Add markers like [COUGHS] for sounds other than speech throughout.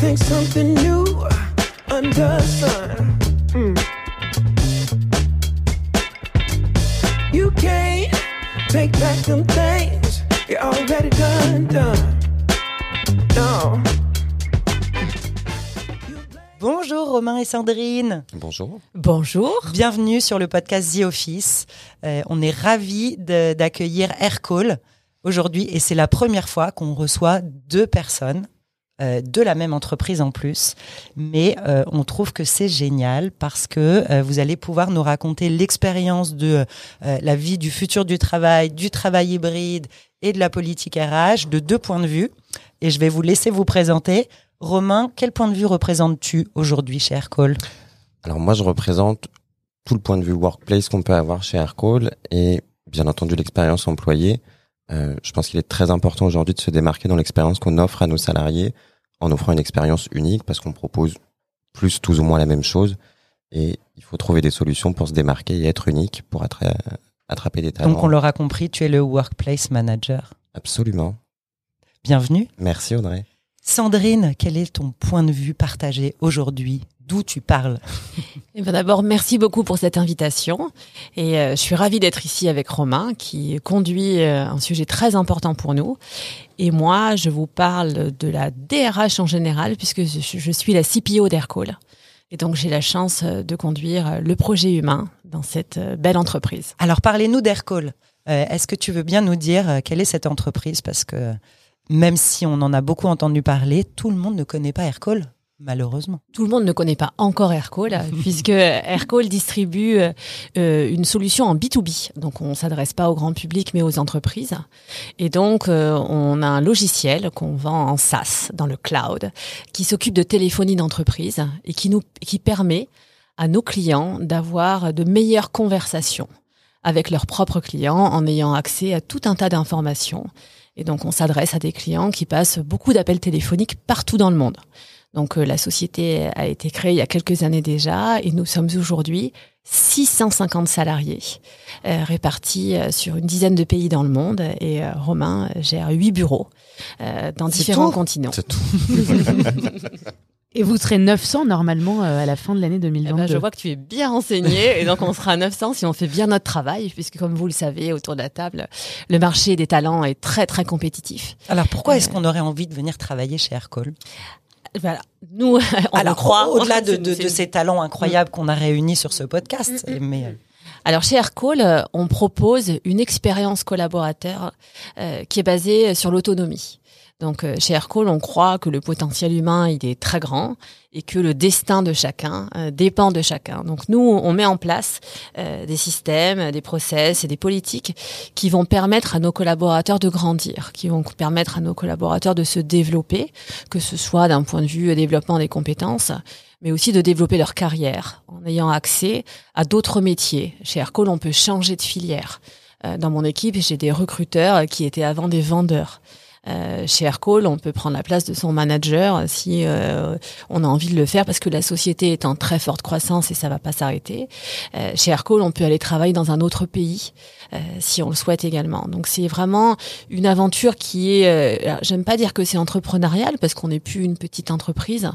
think something new under the sun. Mm. You can't take back them things you already done, done. No. Bonjour Romain et Sandrine. Bonjour. Bonjour. Bienvenue sur le podcast The Office. Euh, on est ravis d'accueillir Aircall aujourd'hui et c'est la première fois qu'on reçoit deux personnes euh, de la même entreprise en plus. Mais euh, on trouve que c'est génial parce que euh, vous allez pouvoir nous raconter l'expérience de la vie du futur du travail, du travail hybride et de la politique RH de deux points de vue. Et je vais vous laisser vous présenter. Romain, quel point de vue représentes-tu aujourd'hui chez Aircall Alors moi, je représente tout le point de vue workplace qu'on peut avoir chez Aircall et bien entendu l'expérience employée. Je pense qu'il est très important aujourd'hui de se démarquer dans l'expérience qu'on offre à nos salariés en offrant une expérience unique parce qu'on propose plus tous ou moins la même chose et il faut trouver des solutions pour se démarquer et être unique pour attra- attraper des talents. Donc on l'aura compris, tu es le workplace manager. Absolument. Bienvenue. Merci Audrey. Sandrine, quel est ton point de vue partagé aujourd'hui? D'où tu parles [LAUGHS] Eh ben D'abord, merci beaucoup pour cette invitation. Et euh, je suis ravie d'être ici avec Romain, qui conduit euh, un sujet très important pour nous. Et moi, je vous parle de la DRH en général, puisque je, je suis la CPO d'Aircall. Et donc, j'ai la chance euh, de conduire le projet humain dans cette belle entreprise. Alors parlez-nous d'Aircall. Euh, Est-ce que tu veux bien nous dire quelle est cette entreprise? Parce que même si on en a beaucoup entendu parler, tout le monde ne connaît pas Aircall, malheureusement. Tout le monde ne connaît pas encore Aircall, [LAUGHS] puisque Aircall distribue euh, une solution en B2B. Donc, on s'adresse pas au grand public, mais aux entreprises. Et donc, euh, on a un logiciel qu'on vend en SaaS, dans le cloud, qui s'occupe de téléphonie d'entreprise et qui nous, qui permet à nos clients d'avoir de meilleures conversations avec leurs propres clients en ayant accès à tout un tas d'informations. Et donc, on s'adresse à des clients qui passent beaucoup d'appels téléphoniques partout dans le monde. Donc euh, la société a été créée il y a quelques années déjà et nous sommes aujourd'hui 650 salariés euh, répartis euh, sur une dizaine de pays dans le monde et euh, Romain gère huit bureaux euh, dans différents tout continents. C'est tout. [LAUGHS] Et vous serez 900 normalement euh, à la fin de l'année Eh 2022. ben, je vois que tu es bien renseigné et donc on sera à 900 si on fait bien notre travail puisque comme vous le savez autour de la table, le marché des talents est très très compétitif. Alors pourquoi est-ce qu'on aurait envie de venir travailler chez Aircall? Voilà, nous [LAUGHS] on Alors croit. au-delà de, de- de ces talents incroyables qu'on a réunis sur ce podcast, Mm, mm, mais euh, Alors chez Aircall, euh, on propose une expérience collaborateur euh, qui est basée sur l'autonomie. Donc euh, chez Aircall, on croit que le potentiel humain il est très grand et que le destin de chacun euh, dépend de chacun. Donc nous, on met en place euh, des systèmes, des process et des politiques qui vont permettre à nos collaborateurs de grandir, qui vont permettre à nos collaborateurs de se développer, que ce soit d'un point de vue développement des compétences, mais aussi de développer leur carrière en ayant accès à d'autres métiers. Chez Aircall, on peut changer de filière. Euh, Dans mon équipe, j'ai des recruteurs qui étaient avant des vendeurs. Euh, chez Aircall, on peut prendre la place de son manager si euh, on a envie de le faire parce que la société est en très forte croissance et ça va pas s'arrêter. Euh, chez Aircall, on peut aller travailler dans un autre pays euh, si on le souhaite également. Donc c'est vraiment une aventure qui est, euh, j'aime pas dire que c'est entrepreneurial parce qu'on n'est plus une petite entreprise.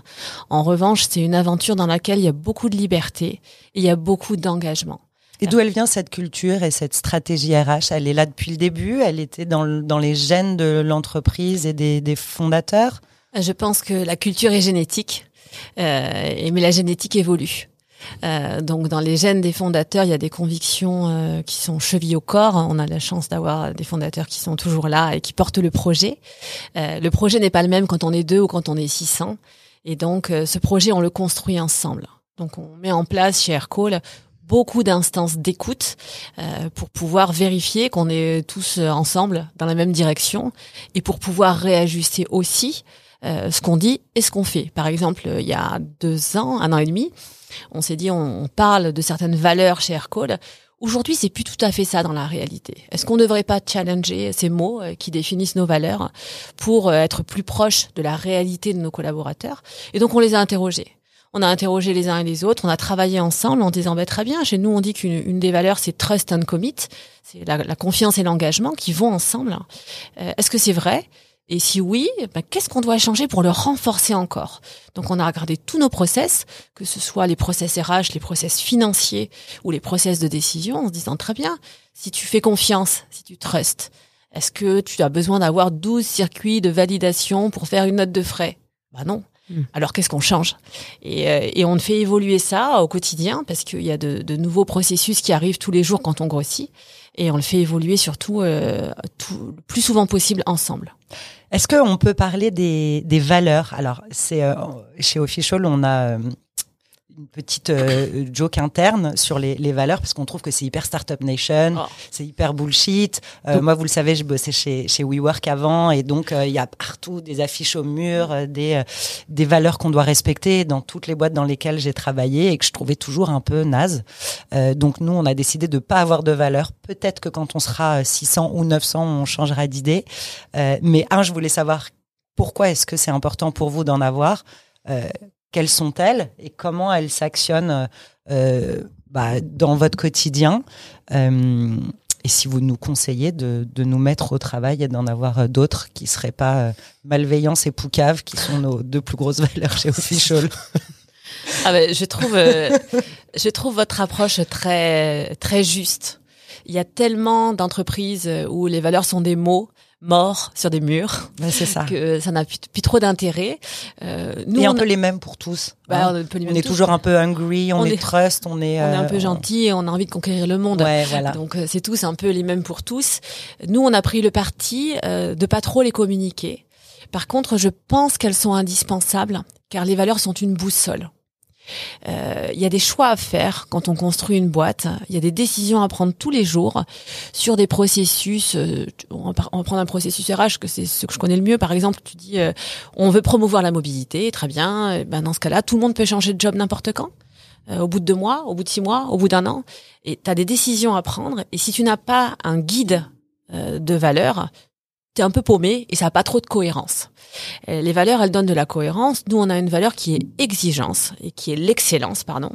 En revanche, c'est une aventure dans laquelle il y a beaucoup de liberté et il y a beaucoup d'engagement. Et d'où elle vient cette culture et cette stratégie RH Elle est là depuis le début? Elle était dans, le- dans les gènes de l'entreprise et des, des fondateurs? Je pense que la culture est génétique, euh, mais la génétique évolue. Euh, donc dans les gènes des fondateurs, il y a des convictions euh, qui sont chevillées au corps. On a la chance d'avoir des fondateurs qui sont toujours là et qui portent le projet. Euh, le projet n'est pas le même quand on est deux ou quand on est 600. Et donc euh, ce projet, on le construit ensemble. Donc on met en place chez Aircall beaucoup d'instances d'écoute euh, pour pouvoir vérifier qu'on est tous euh, ensemble dans la même direction et pour pouvoir réajuster aussi euh, ce qu'on dit et ce qu'on fait. Par exemple, il y a deux ans, un an et demi, on s'est dit on, on parle de certaines valeurs chez Aircall. Aujourd'hui, c'est plus tout à fait ça dans la réalité. Est-ce qu'on ne devrait pas challenger ces mots euh, qui définissent nos valeurs pour euh, être plus proche de la réalité de nos collaborateurs? Et donc, on les a interrogés. On a interrogé les uns et les autres, on a travaillé ensemble en disant très bien, chez nous on dit qu'une une des valeurs c'est trust and commit, c'est la, confiance et l'engagement qui vont ensemble. Euh, Est-ce que c'est vrai? Et si oui, bah, qu'est-ce qu'on doit changer pour le renforcer encore? Donc on a regardé tous nos process, que ce soit les process RH, les process financiers ou les process de décision, en se disant très bien, si tu fais confiance, si tu trustes, est-ce que tu as besoin d'avoir 12 circuits de validation pour faire une note de frais? Bah non. Hmm. Alors qu'est-ce qu'on change? Et, euh, et on fait évoluer ça au quotidien parce qu'il y a de, de nouveaux processus qui arrivent tous les jours quand on grossit et on le fait évoluer surtout euh, tout, le plus souvent possible ensemble. Est-ce qu'on peut parler des, des valeurs? Alors, c'est euh, chez Official, on a euh, une petite euh, joke interne sur les, les valeurs parce qu'on trouve que c'est hyper startup nation, Oh. c'est hyper bullshit. Euh, moi, vous le savez, je bossais chez chez WeWork avant et donc euh, il y a partout des affiches au mur, des des valeurs qu'on doit respecter dans toutes les boîtes dans lesquelles j'ai travaillé et que je trouvais toujours un peu naze. Donc nous, on a décidé de pas avoir de valeurs. Peut-être que quand on sera 600 ou 900, on changera d'idée. Mais un, je voulais savoir pourquoi est-ce que c'est important pour vous d'en avoir euh, Quelles sont-elles et comment elles s'actionnent euh, bah, dans votre quotidien Euh, Et si vous nous conseillez de, de nous mettre au travail et d'en avoir euh, d'autres qui seraient pas malveillance et poucave, qui sont nos deux plus grosses valeurs chez Official. Ah ben, je trouve, je trouve votre approche très, très juste. Il y a tellement d'entreprises où les valeurs sont des mots morts sur des murs Ouais, c'est ça. que ça n'a plus, plus trop d'intérêt. Euh, nous, et on, un peu les mêmes pour tous. bah, hein. on, est tous. toujours un peu hungry, on, On est, est- trust, on est. on est un euh, peu gentil et on a envie de conquérir le monde. Ouais, voilà. Donc euh, c'est tous un peu les mêmes pour tous. Nous, on a pris le parti euh, de pas trop les communiquer. Par contre, je pense qu'elles sont indispensables car les valeurs sont une boussole. Euh, Il y a des choix à faire quand on construit une boîte. Il y a des décisions à prendre tous les jours sur des processus. euh, on, va, prendre un processus RH que c'est ce que je connais le mieux. Par exemple, tu dis euh, on veut promouvoir la mobilité, très bien. Ben dans ce cas-là, tout le monde peut changer de job n'importe quand. Au bout de deux mois, au bout de six mois, au bout d'un an. Et tu as des décisions à prendre. Et si tu n'as pas un guide de valeurs, tu es un peu paumé et ça n'a pas trop de cohérence. Euh, les valeurs, elles donnent de la cohérence. Nous, on a une valeur qui est exigence et qui est l'excellence, pardon,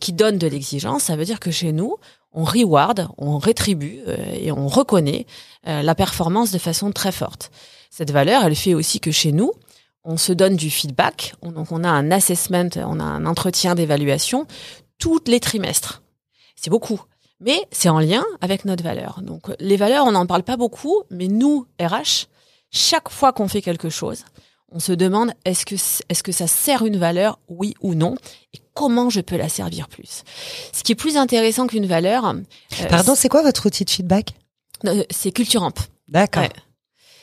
qui donne de l'exigence. Ça veut dire que chez nous, on reward, on rétribue euh, et on reconnaît euh, la performance de façon très forte. Cette valeur, elle fait aussi que chez nous, on se donne du feedback. On- donc, on a un assessment, on a un entretien d'évaluation tous les trimestres. C'est beaucoup. Mais c'est en lien avec notre valeur. Donc, les valeurs, on n'en parle pas beaucoup, mais nous, RH, chaque fois qu'on fait quelque chose, on se demande est-ce que, est-ce que ça sert une valeur, oui ou non, et comment je peux la servir plus? Ce qui est plus intéressant qu'une valeur, euh, Pardon, c'est quoi votre outil de feedback? c'est- euh, c'est Culturamp. D'accord. Ouais.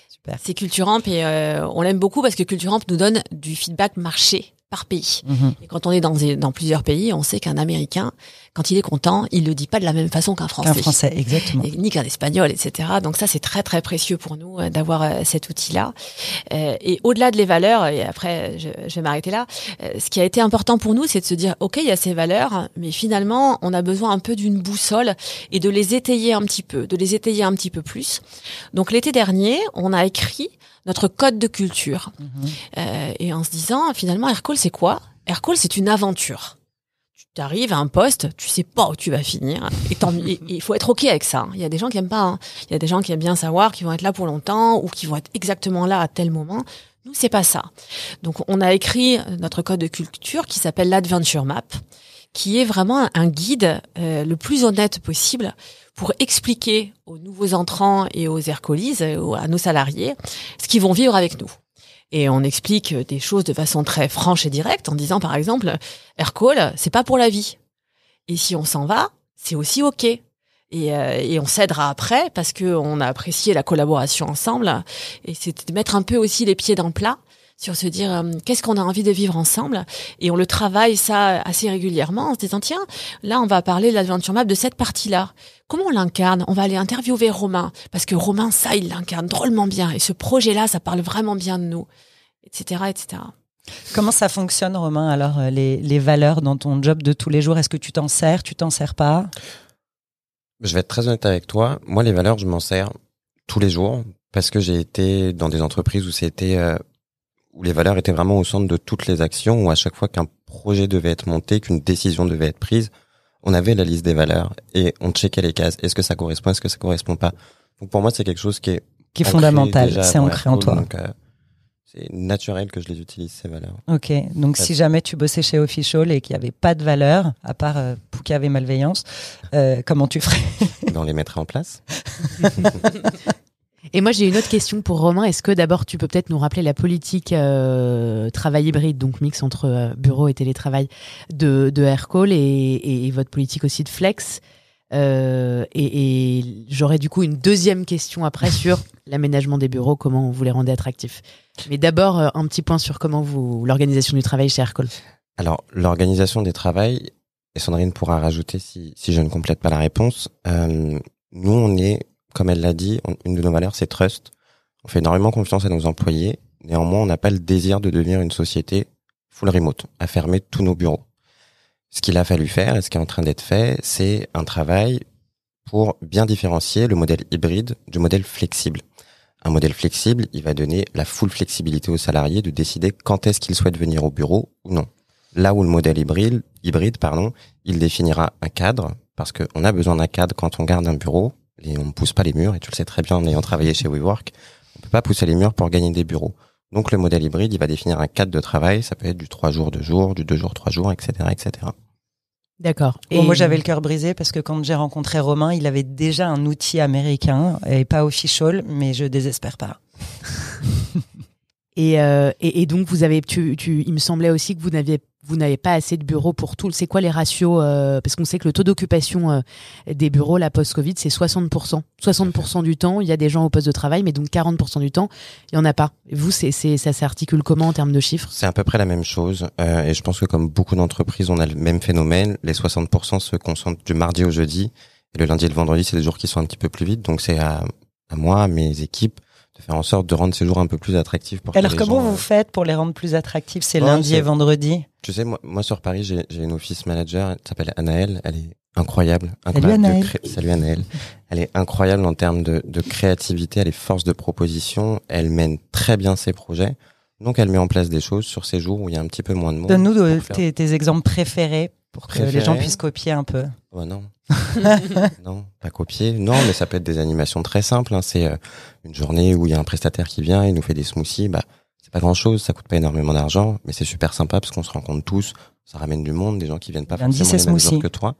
Super. C'est Culturamp et euh, on l'aime beaucoup parce que Culturamp nous donne du feedback marché par pays. Mhm. Et quand on est dans, dans plusieurs pays, on sait qu'un Américain, quand il est content, il le dit pas de la même façon qu'un Français. Un français, exactement. Et ni qu'un espagnol, etc. Donc ça, c'est très très précieux pour nous euh, d'avoir euh, cet outil-là. Euh, et au-delà de les valeurs, et après je, je vais m'arrêter là, euh, ce qui a été important pour nous, c'est de se dire, ok, il y a ces valeurs, mais finalement, on a besoin un peu d'une boussole et de les étayer un petit peu, de les étayer un petit peu plus. Donc l'été dernier, on a écrit notre code de culture. Euh, et en se disant, finalement, Aircall, c'est quoi? Aircall, c'est une aventure. Tu arrives à un poste, tu sais pas où tu vas finir. Et il faut être OK avec ça. hein. Il y a des gens qui aiment pas. hein. Il y a des gens qui aiment bien savoir qu'ils vont être là pour longtemps ou qui vont être exactement là à tel moment. Nous, c'est pas ça. Donc, on a écrit notre code de culture qui s'appelle l'Adventure Map, qui est vraiment un guide euh, le plus honnête possible pour expliquer aux nouveaux entrants et aux aircolis, euh, à nos salariés, ce qu'ils vont vivre avec nous. Et on explique des choses de façon très franche et directe en disant par exemple Aircall, c'est pas pour la vie. Et si on s'en va, c'est aussi OK. Et, euh, et on s'aidera après parce que on a apprécié la collaboration ensemble. Et c'est de mettre un peu aussi les pieds dans le plat sur se dire euh, qu'est-ce qu'on a envie de vivre ensemble. Et on le travaille ça assez régulièrement en se disant tiens, là on va parler de l'Adventure Map de cette partie-là. Comment on l'incarne? On va aller interviewer Romain parce que Romain ça il l'incarne drôlement bien et ce projet-là ça parle vraiment bien de nous, etc., etc. Comment ça fonctionne, Romain, alors, euh, les, les valeurs dans ton job de tous les jours? Est-ce que tu t'en sers? Tu t'en sers pas? Je vais être très honnête avec toi. Moi, les valeurs, je m'en sers tous les jours parce que j'ai été dans des entreprises où c'était euh, où les valeurs étaient vraiment au centre de toutes les actions. Où à chaque fois qu'un projet devait être monté, qu'une décision devait être prise, on avait la liste des valeurs et on checkait les cases. Est-ce que ça correspond Est-ce que ça correspond pas? Donc pour moi, c'est quelque chose qui est Qui est fondamental, c'est ancré en toi. Donc, euh, c'est naturel que je les utilise ces valeurs. Ok, donc si jamais tu bossais chez Official et qu'il n'y avait pas de valeur, à part euh, Poucave et malveillance, euh, comment tu ferais? Ben, on les mettrait en place. [LAUGHS] Et moi, j'ai une autre question pour Romain. Est-ce que d'abord, tu peux peut-être nous rappeler la politique euh, travail hybride, donc mix entre euh, bureau et télétravail de, de Aircall et, et, et votre politique aussi de flex euh, et, et j'aurais du coup une deuxième question après sur [LAUGHS] l'aménagement des bureaux, comment vous les rendez attractifs. Mais d'abord, euh, un petit point sur comment vous l'organisation du travail chez Aircall. Alors, l'organisation des travails, et Sandrine pourra rajouter si, si je ne complète pas la réponse. Euh, nous, on est, comme elle l'a dit, une de nos valeurs, c'est trust. On fait énormément confiance à nos employés. Néanmoins, on n'a pas le désir de devenir une société full remote, à fermer tous nos bureaux. Ce qu'il a fallu faire, et ce qui est en train d'être fait, c'est un travail pour bien différencier le modèle hybride du modèle flexible. Un modèle flexible, il va donner la full flexibilité aux salariés de décider quand est-ce qu'ils souhaitent venir au bureau ou non. Là où le modèle hybride, hybride pardon, il définira un cadre, parce qu'on a besoin d'un cadre quand on garde un bureau, et on ne pousse pas les murs, et tu le sais très bien en ayant travaillé chez WeWork, on peut pas pousser les murs pour gagner des bureaux. Donc le modèle hybride, il va définir un cadre de travail, ça peut être du 3 jours, 2 jours, du 2 jours, 3 jours, etc. etc. D'accord. Bon, moi, j'avais le cœur brisé parce que quand j'ai rencontré Romain, il avait déjà un outil américain et pas official, mais je désespère pas. [LAUGHS] Et, euh, et, et donc vous avez, il me semblait aussi que vous n'aviez, vous n'avez pas assez de bureaux pour tout. C'est quoi les ratios euh, Parce qu'on sait que le taux d'occupation euh, des bureaux, la post-Covid, c'est 60%. 60% du temps, il y a des gens au poste de travail, mais donc 40% du temps, il y en a pas. Vous, ça s'articule comment en termes de chiffres? C'est à peu près la même chose, et je pense que comme beaucoup d'entreprises, on a le même phénomène. Les 60% se concentrent du mardi au jeudi, et le lundi et le vendredi, c'est des jours qui sont un petit peu plus vite. Donc c'est à, à moi, à mes équipes, faire en sorte de rendre ces jours un peu plus attractifs pour Alors, comment gens, vous euh, faites pour les rendre plus attractifs C'est Ouais, lundi et vendredi. Tu sais, moi, moi sur Paris, j'ai une office manager, elle s'appelle Anaëlle, elle est incroyable. Salut, incroyable de Anaëlle. cré- Salut Anaëlle. Elle est incroyable en termes de, de créativité, elle est force de proposition, elle mène très bien ses projets. Donc elle met en place des choses sur ces jours où il y a un petit peu moins de monde. Donne-nous faire- tes, exemples préférés pour que les gens puissent copier un peu. Oh non. Non, pas copier. Non, mais ça peut être des animations très simples. hein. C'est euh, une journée où il y a un prestataire qui vient, il nous fait des smoothies. Bah, c'est pas grand chose, ça coûte pas énormément d'argent, mais c'est super sympa parce qu'on se rencontre tous. Ça ramène du monde, des gens qui viennent pas Lundi, forcément les c'est mêmes smoothie. jours que toi,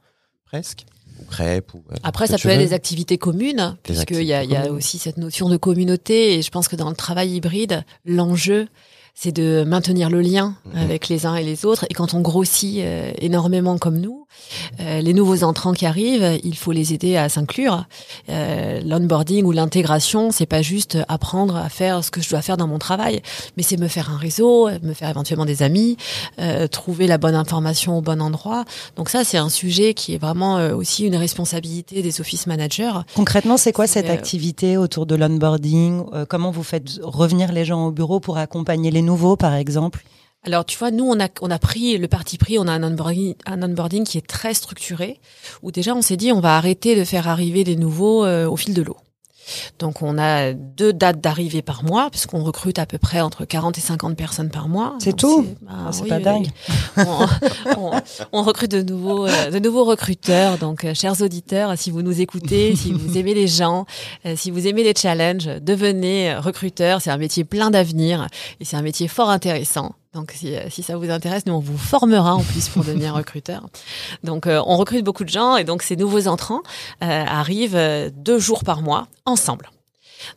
presque. Ou crêpes. Ou, euh, Après, ça peut être veux. des activités communes, puisqu'il y y a aussi cette notion de communauté. Et je pense que dans le travail hybride, l'enjeu, c'est de maintenir le lien Mhm. avec les uns et les autres. Et quand on grossit euh, énormément comme nous, euh, les nouveaux entrants qui arrivent, il faut les aider à s'inclure. Euh, L'onboarding ou l'intégration, c'est pas juste apprendre à faire ce que je dois faire dans mon travail, mais c'est me faire un réseau, me faire éventuellement des amis, euh, trouver la bonne information au bon endroit. Donc ça, c'est un sujet qui est vraiment euh, aussi une responsabilité des office managers. Concrètement, c'est quoi cette euh, activité autour de l'onboarding? Euh, Comment vous faites revenir les gens au bureau pour accompagner les nouveaux, par exemple? Alors, tu vois, nous, on a, pris le parti pris, on a un onboarding, un onboarding qui est très structuré, où déjà, on s'est dit, on va arrêter de faire arriver des nouveaux euh, au fil de l'eau. Donc, on a deux dates d'arrivée par mois, puisqu'on recrute à peu près entre 40 et 50 personnes par mois. C'est tout bah, Ah, C'est oui, pas oui, dingue. oui. On, on- on recrute de nouveaux, euh, de nouveaux recruteurs. Donc, euh, chers auditeurs, si vous nous écoutez, si vous [LAUGHS] aimez les gens, euh, si vous aimez les challenges, devenez recruteur. C'est un métier plein d'avenir et c'est un métier fort intéressant. Donc, si, euh, si ça vous intéresse, nous, on vous formera en plus pour devenir [LAUGHS] recruteur. Donc, euh, on recrute beaucoup de gens et donc ces nouveaux entrants euh, arrivent euh, deux jours par mois ensemble.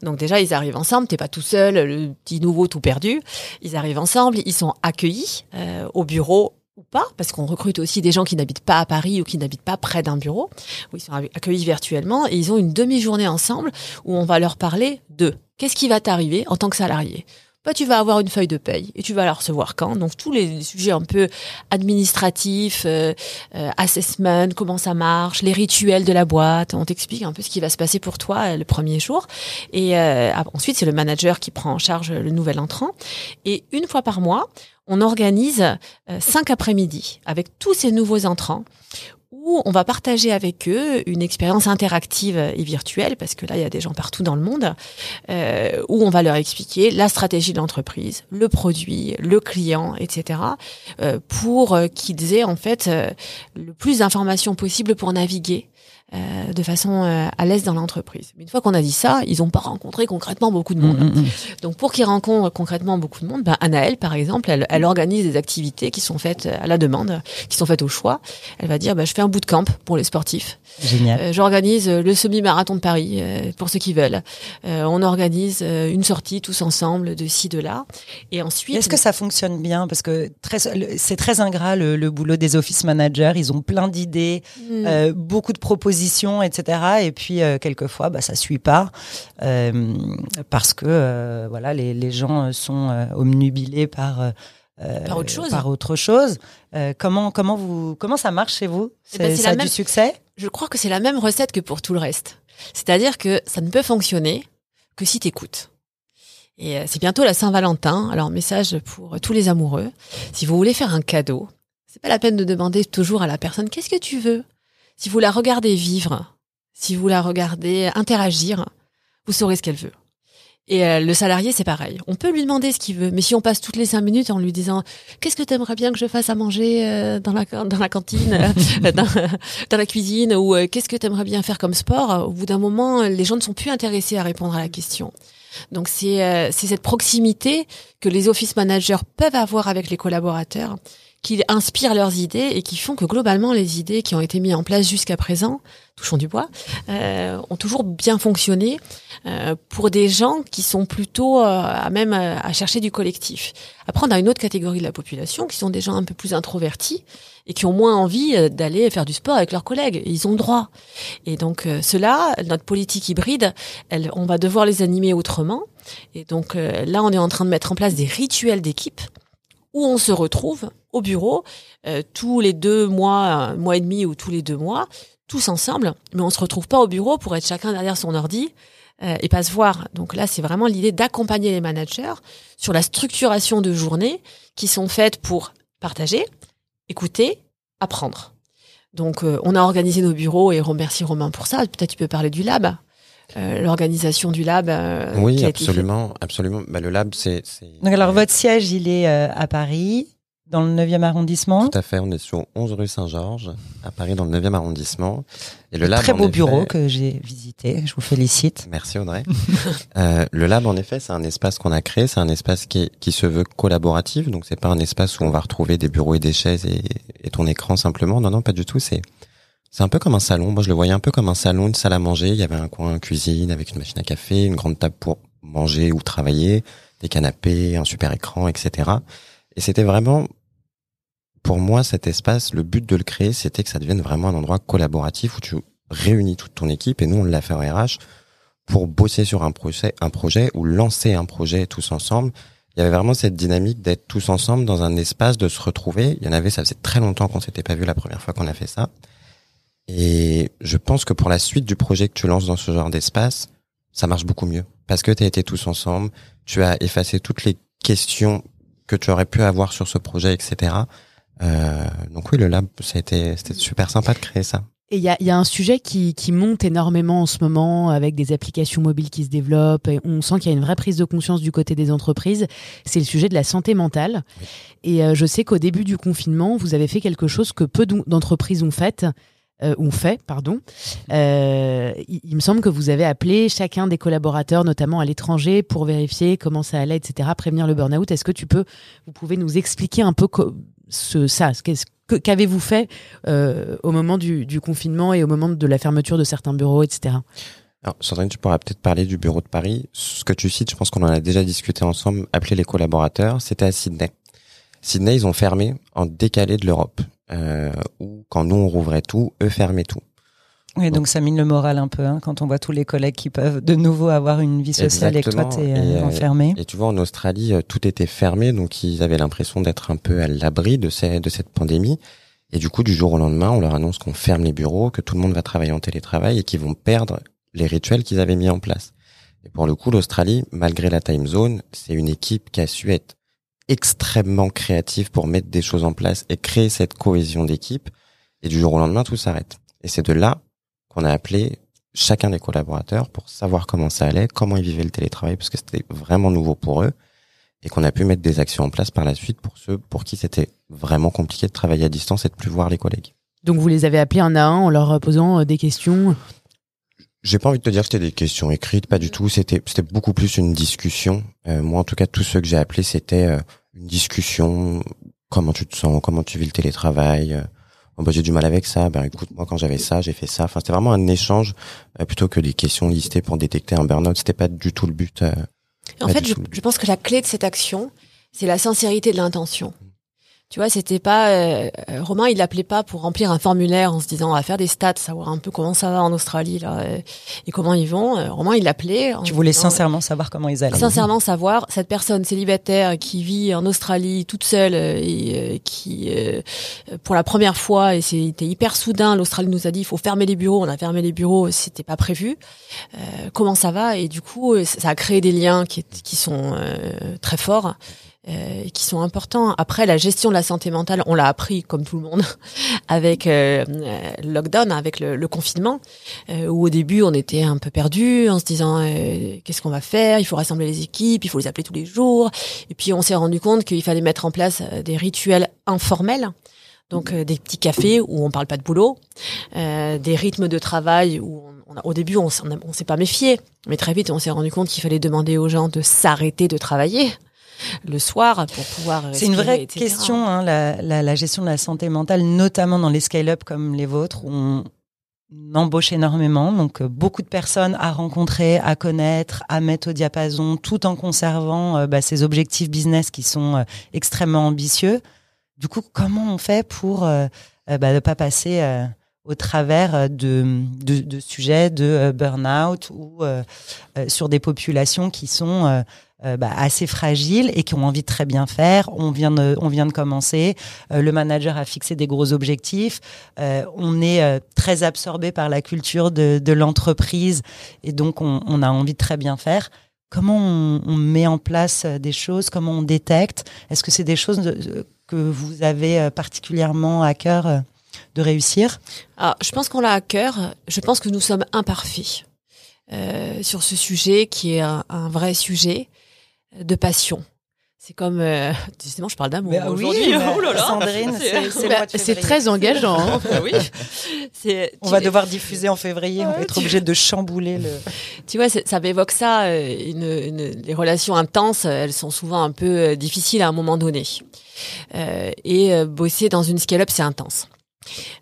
Donc déjà, ils arrivent ensemble, t'es pas tout seul, le petit nouveau tout perdu. Ils arrivent ensemble, ils sont accueillis euh, au bureau ou pas, parce qu'on recrute aussi des gens qui n'habitent pas à Paris ou qui n'habitent pas près d'un bureau, où ils sont accueillis virtuellement, et ils ont une demi-journée ensemble où on va leur parler de qu'est-ce qui va t'arriver en tant que salarié? Bah, tu vas avoir une feuille de paye et tu vas la recevoir quand? Donc tous les sujets un peu administratifs, euh, euh, assessment, comment ça marche, les rituels de la boîte. On t'explique un peu ce qui va se passer pour toi euh, le premier jour. Et euh, ensuite, c'est le manager qui prend en charge le nouvel entrant. Et une fois par mois, on organise euh, cinq après-midi avec tous ces nouveaux entrants où on va partager avec eux une expérience interactive et virtuelle, parce que là, il y a des gens partout dans le monde, euh, où on va leur expliquer la stratégie de l'entreprise, le produit, le client, etc., euh, pour euh, qu'ils aient en fait euh, le plus d'informations possible pour naviguer euh, de façon euh, à l'aise dans l'entreprise. Mais une fois qu'on a dit ça, ils n'ont pas rencontré concrètement beaucoup de monde. Mm, mm, mm. Donc pour qu'ils rencontrent concrètement beaucoup de monde, ben Anaëlle par exemple, elle, elle organise des activités qui sont faites à la demande, qui sont faites au choix. Elle va dire ben, je fais un bootcamp pour les sportifs. Génial. Euh, J'organise euh, le semi-marathon de Paris euh, pour ceux qui veulent. Euh, on organise euh, une sortie tous ensemble de ci de là. Et ensuite, Est-ce que ça fonctionne bien? Parce que c'est très ingrat le, le boulot des office managers. Ils ont plein d'idées, Hmm. euh, beaucoup de propositions, etc. Et puis euh, quelquefois, bah, ça suit pas euh, parce que euh, voilà, les, les gens sont omnubilés par euh, Par autre chose. Par autre chose. Euh, comment comment vous comment ça marche chez vous? Eh ben, C'est c'est ça a même- du succès? Je crois que c'est la même recette que pour tout le reste. C'est-à-dire que ça ne peut fonctionner que si t'écoutes. Et c'est bientôt la Saint-Valentin. Alors message pour tous les amoureux. Si vous voulez faire un cadeau, c'est pas la peine de demander toujours à la personne qu'est-ce que tu veux? Si vous la regardez vivre, si vous la regardez interagir, vous saurez ce qu'elle veut. Et euh, le salarié, c'est pareil. On peut lui demander ce qu'il veut, mais si on passe toutes les cinq minutes en lui disant qu'est-ce que tu aimerais bien que je fasse à manger euh, dans la dans la cantine, euh, [LAUGHS] dans, la cuisine, ou qu'est-ce que tu aimerais bien faire comme sport, au bout d'un moment, les gens ne sont plus intéressés à répondre à la question. Donc c'est c'est cette proximité que les office managers peuvent avoir avec les collaborateurs qui inspirent leurs idées et qui font que globalement les idées qui ont été mises en place jusqu'à présent, touchons du bois, euh, ont toujours bien fonctionné euh, pour des gens qui sont plutôt euh, à même euh, à chercher du collectif. Après, on a une autre catégorie de la population qui sont des gens un peu plus introvertis et qui ont moins envie euh, d'aller faire du sport avec leurs collègues. Ils ont le droit. Et donc euh, cela, notre politique hybride, elle, on va devoir les animer autrement. Et donc là, on est en train de mettre en place des rituels d'équipe où on se retrouve au bureau euh, tous les deux mois, mois et demi ou tous les deux mois, tous ensemble, mais on se retrouve pas au bureau pour être chacun derrière son ordi euh, et pas se voir. Donc là, c'est vraiment l'idée d'accompagner les managers sur la structuration de journées qui sont faites pour partager, écouter, apprendre. Donc euh, on a organisé nos bureaux et remercie Romain pour ça. Peut-être tu peux parler du lab. Euh, L'organisation du lab. euh, Oui, absolument, absolument. Bah, le lab, c'est, c'est. Donc alors votre siège, il est euh, à Paris, dans le 9e arrondissement. Tout à fait, on est sur 11 rue Saint-Georges, à Paris, dans le 9e arrondissement. Et le lab, Très beau effet- bureau que j'ai visité. Je vous félicite. Merci Audrey. [LAUGHS] euh, le lab, en effet, c'est un espace qu'on a créé. C'est un espace qui, est- qui se veut collaboratif. Donc, c'est pas un espace où on va retrouver des bureaux et des chaises et, et ton écran simplement. Non, non, pas du tout. C'est c'est un peu comme un salon. Moi, je le voyais un peu comme un salon, une salle à manger. Il y avait un coin cuisine avec une machine à café, une grande table pour manger ou travailler, des canapés, un super écran, etc. Et c'était vraiment, pour moi, cet espace, le but de le créer, c'était que ça devienne vraiment un endroit collaboratif où tu réunis toute ton équipe. Et nous, on l'a fait en RH pour bosser sur un projet, un projet ou lancer un projet tous ensemble. Il y avait vraiment cette dynamique d'être tous ensemble dans un espace, de se retrouver. Il y en avait, ça faisait très longtemps qu'on s'était pas vu la première fois qu'on a fait ça. Et je pense que pour la suite du projet que tu lances dans ce genre d'espace, ça marche beaucoup mieux. Parce que tu as été tous ensemble, tu as effacé toutes les questions que tu aurais pu avoir sur ce projet, etc. Euh, donc oui, le lab, c'était super sympa de créer ça. Et il y a, y a un sujet qui, qui monte énormément en ce moment avec des applications mobiles qui se développent. Et on sent qu'il y a une vraie prise de conscience du côté des entreprises. C'est le sujet de la santé mentale. Et euh, je sais qu'au début du confinement, vous avez fait quelque chose que peu d'en- d'entreprises ont fait. Euh, ont fait, pardon. Euh, il, il me semble que vous avez appelé chacun des collaborateurs, notamment à l'étranger, pour vérifier comment ça allait, etc., prévenir le burn-out. Est-ce que tu peux, vous pouvez nous expliquer un peu ce, ça, qu'avez-vous fait euh, au moment du, du confinement et au moment de la fermeture de certains bureaux, etc. Alors, Sandrine, tu pourras peut-être parler du bureau de Paris. Ce que tu cites, je pense qu'on en a déjà discuté ensemble, appeler les collaborateurs, c'était à Sydney. Sydney, ils ont fermé en décalé de l'Europe. Euh, où quand nous on rouvrait tout, eux fermaient tout. Oui, donc ça mine le moral un peu hein, quand on voit tous les collègues qui peuvent de nouveau avoir une vie sociale Exactement. et que toi t'es euh, euh, enfermé. Et tu vois, en Australie, euh, tout était fermé, donc ils avaient l'impression d'être un peu à l'abri de, ces, de cette pandémie. Et du coup, du jour au lendemain, on leur annonce qu'on ferme les bureaux, que tout le monde va travailler en télétravail et qu'ils vont perdre les rituels qu'ils avaient mis en place. Et pour le coup, l'Australie, malgré la time zone, c'est une équipe qui a su être extrêmement créative pour mettre des choses en place et créer cette cohésion d'équipe. Et du jour au lendemain, tout s'arrête. Et c'est de là qu'on a appelé chacun des collaborateurs pour savoir comment ça allait, comment ils vivaient le télétravail, parce que c'était vraiment nouveau pour eux, et qu'on a pu mettre des actions en place par la suite pour ceux pour qui c'était vraiment compliqué de travailler à distance et de plus voir les collègues. Donc vous les avez appelés un à un en leur posant euh, des questions. J'ai pas envie de te dire que c'était des questions écrites, pas du tout. C'était c'était beaucoup plus une discussion. Euh, moi, en tout cas, tous ceux que j'ai appelés, c'était euh, une discussion. Comment tu te sens? Comment tu vis le télétravail? Euh, oh, bah, j'ai du mal avec ça. Ben écoute, moi quand j'avais ça, j'ai fait ça. Enfin, c'était vraiment un échange euh, plutôt que des questions listées pour détecter un burn-out. C'était pas du tout le but. euh, En fait, je, je pense que la clé de cette action, c'est la sincérité de l'intention. Tu vois, c'était pas euh, euh, Romain, il l'appelait pas pour remplir un formulaire en se disant on va faire des stats, savoir un peu comment ça va en Australie là euh, et comment ils vont. Euh, Romain, il l'appelait. Tu voulais disant, sincèrement savoir comment ils allaient. sincèrement savoir cette personne célibataire qui vit en Australie toute seule et euh, qui euh, pour la première fois et c'était hyper soudain l'Australie nous a dit il faut fermer les bureaux on a fermé les bureaux c'était pas prévu Euh, comment ça va? Et du coup ça a créé des liens qui qui sont euh, très forts euh, qui sont importants. Après, la gestion de la santé mentale, on l'a appris comme tout le monde [LAUGHS] avec euh, euh, le lockdown, avec le, le confinement, euh, où au début on était un peu perdu en se disant euh, qu'est-ce qu'on va faire? Il faut rassembler les équipes, il faut les appeler tous les jours. Et puis on s'est rendu compte qu'il fallait mettre en place euh, des rituels informels. Donc euh, des petits cafés où on parle pas de boulot, euh, des rythmes de travail où on, au début on s'est pas méfié, mais très vite on s'est rendu compte qu'il fallait demander aux gens de s'arrêter de travailler le soir pour pouvoir. C'est une vraie etc. question, hein, la, la- la gestion de la santé mentale, notamment dans les scale-up comme les vôtres, où on embauche énormément, donc euh, beaucoup de personnes à rencontrer, à connaître, à mettre au diapason, tout en conservant euh, bah, ces objectifs business qui sont euh, extrêmement ambitieux. Du coup, comment on fait pour euh, bah, ne pas passer au travers de, de, de sujets de burn-out ou euh, euh, sur des populations qui sont euh, bah, assez fragiles et qui ont envie de très bien faire. On vient de, on vient de commencer. Euh, le manager a fixé des gros objectifs. Euh, on est très absorbé par la culture de, l'entreprise et donc on, a envie de très bien faire. Comment on, met en place des choses? Comment on détecte? Est-ce que c'est des choses que vous avez particulièrement à cœur de réussir? Alors, je pense qu'on l'a à cœur. Je pense que nous sommes imparfaits sur ce sujet qui est un vrai sujet de passion. C'est comme, euh, [LAUGHS] décidément, je parle d'amour aujourd'hui. bah, Oh là là. Sandrine, c'est Bah, très engageant. hein. Bah [LAUGHS] oui. On va devoir diffuser en février. On va être obligé de chambouler le. Tu vois, ça m'évoque ça. euh, Une, une- les relations intenses, elles sont souvent un peu euh, difficiles à un moment donné. Euh, et euh, bosser dans une scale-up, c'est intense.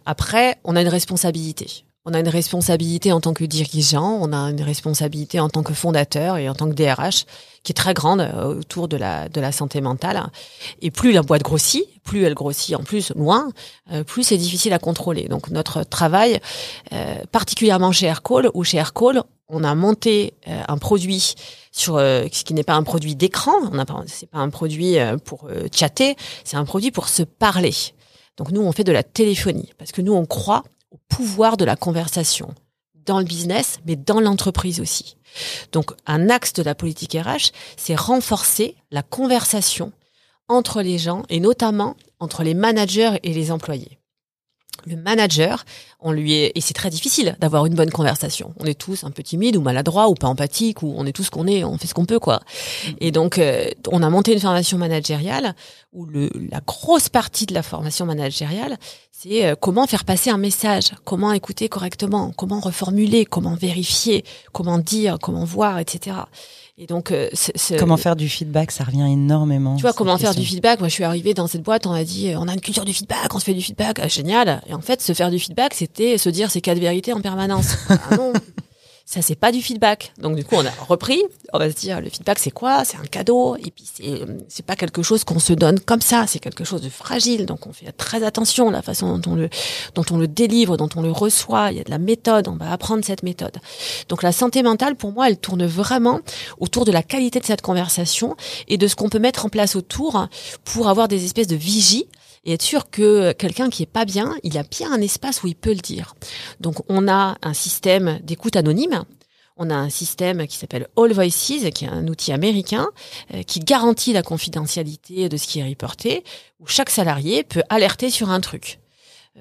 Après, on a une responsabilité. On a une responsabilité en tant que dirigeant, on a une responsabilité en tant que fondateur et en tant que DRH qui est très grande euh, autour de la, de la santé mentale. Et plus la boîte grossit, plus elle grossit en plus loin, euh, plus c'est difficile à contrôler. Donc notre travail, euh, particulièrement chez Aircall, ou chez Aircall, on a monté euh, un produit sur euh, ce qui n'est pas un produit d'écran, on n'a pas, pas un produit euh, pour chatter, c'est un produit pour se parler. Donc nous, on fait de la téléphonie parce que nous, on croit au pouvoir de la conversation dans le business, mais dans l'entreprise aussi. Donc un axe de la politique RH, c'est renforcer la conversation entre les gens et notamment entre les managers et les employés. Le manager, on lui est, et c'est très difficile d'avoir une bonne conversation. On est tous un peu timides ou maladroits ou pas empathiques ou on est tous ce qu'on est, on fait ce qu'on peut quoi. Et donc euh, on a monté une formation managériale où le, la grosse partie de la formation managériale, c'est euh, comment faire passer un message, comment écouter correctement, comment reformuler, comment vérifier, comment dire, comment voir, etc. Et donc euh, c'est- c'est- Comment faire du feedback Ça revient énormément. tu vois, comment faire du feedback? Moi, je suis arrivée dans cette boîte, on a dit, on a une culture du feedback, on se fait du feedback, ah, génial. Et en fait, se faire du feedback, c'était se dire ces quatre vérités en permanence. [LAUGHS] ah non, ça c'est pas du feedback. Donc du coup, on a repris. On va se dire, le feedback c'est quoi? C'est un cadeau. Et puis c'est c'est pas quelque chose qu'on se donne comme ça. C'est quelque chose de fragile. Donc on fait très attention à la façon dont on le dont on le délivre, dont on le reçoit. Il y a de la méthode. On va apprendre cette méthode. Donc la santé mentale, pour moi, elle tourne vraiment autour de la qualité de cette conversation et de ce qu'on peut mettre en place autour pour avoir des espèces de vigies et être sûr que quelqu'un qui est pas bien, il a bien un espace où il peut le dire. Donc on a un système d'écoute anonyme. On a un système qui s'appelle All Voices, qui est un outil américain euh, qui garantit la confidentialité de ce qui est reporté, où chaque salarié peut alerter sur un truc.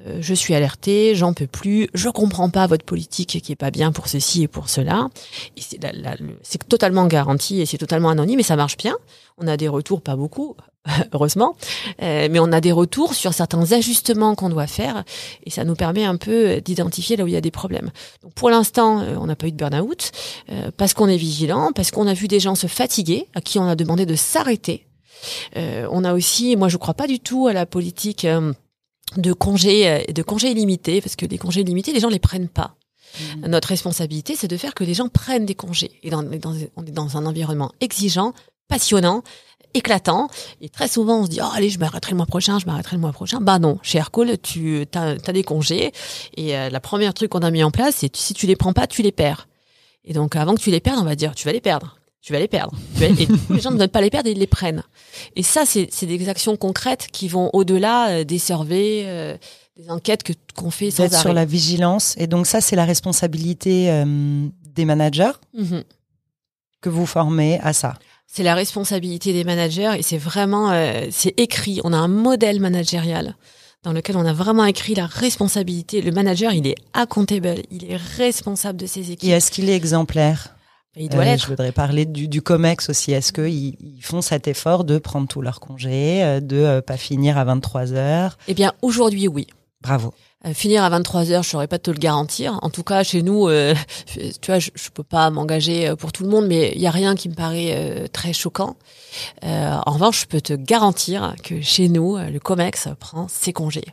Euh, je suis alerté, j'en peux plus, je comprends pas votre politique qui est pas bien pour ceci et pour cela. C'est, totalement garanti et c'est totalement anonyme et ça marche bien. On a des retours, pas beaucoup, [LAUGHS] heureusement, euh, mais on a des retours sur certains ajustements qu'on doit faire et ça nous permet un peu d'identifier là où il y a des problèmes. Pour l'instant, euh, on n'a pas eu de burn-out parce qu'on est vigilant, parce qu'on a vu des gens se fatiguer, à qui on a demandé de s'arrêter. On a aussi, moi je crois pas du tout à la politique de congés euh, de congés illimités parce que les congés illimités, les gens les prennent pas. Notre responsabilité, c'est de faire que les gens prennent des congés. Et dans, dans- on est dans un environnement exigeant, passionnant, éclatant. Et très souvent, on se dit, oh, allez, je m'arrêterai le mois prochain, je m'arrêterai le mois prochain. Bah non, chez Aircall, tu as, des congés. Et euh, la première truc qu'on a mis en place, c'est si tu les prends pas, tu les perds. Et donc, avant que tu les perdes, on va dire, tu vas les perdre. Tu vas les perdre. Et [LAUGHS] les gens ne veulent pas les perdre et ils les prennent. Et ça, c'est des actions concrètes qui vont au-delà euh, des surveys, euh, des enquêtes que qu'on fait sans D'être sur arrêt. la vigilance. Et donc ça, c'est la responsabilité euh, des managers Mhm. que vous formez à ça. C'est la responsabilité des managers et c'est vraiment, euh, c'est écrit. On a un modèle managérial dans lequel on a vraiment écrit la responsabilité. Le manager, il est accountable, il est responsable de ses Et équipes. est-ce qu'il est exemplaire? Il doit Euh. Je voudrais parler du, du COMEX aussi. Est-ce qu'ils ils font cet effort de prendre tous leurs congés, euh, de euh, pas finir à 23 heures? Eh bien, aujourd'hui, oui. Bravo. Euh, finir à 23 heures, je saurais pas te le garantir. En tout cas, chez nous, euh, [LAUGHS] tu vois, je, je peux pas m'engager pour tout le monde, mais il y a rien qui me paraît euh, très choquant. En revanche, je peux te garantir que chez nous, le Comex prend ses congés.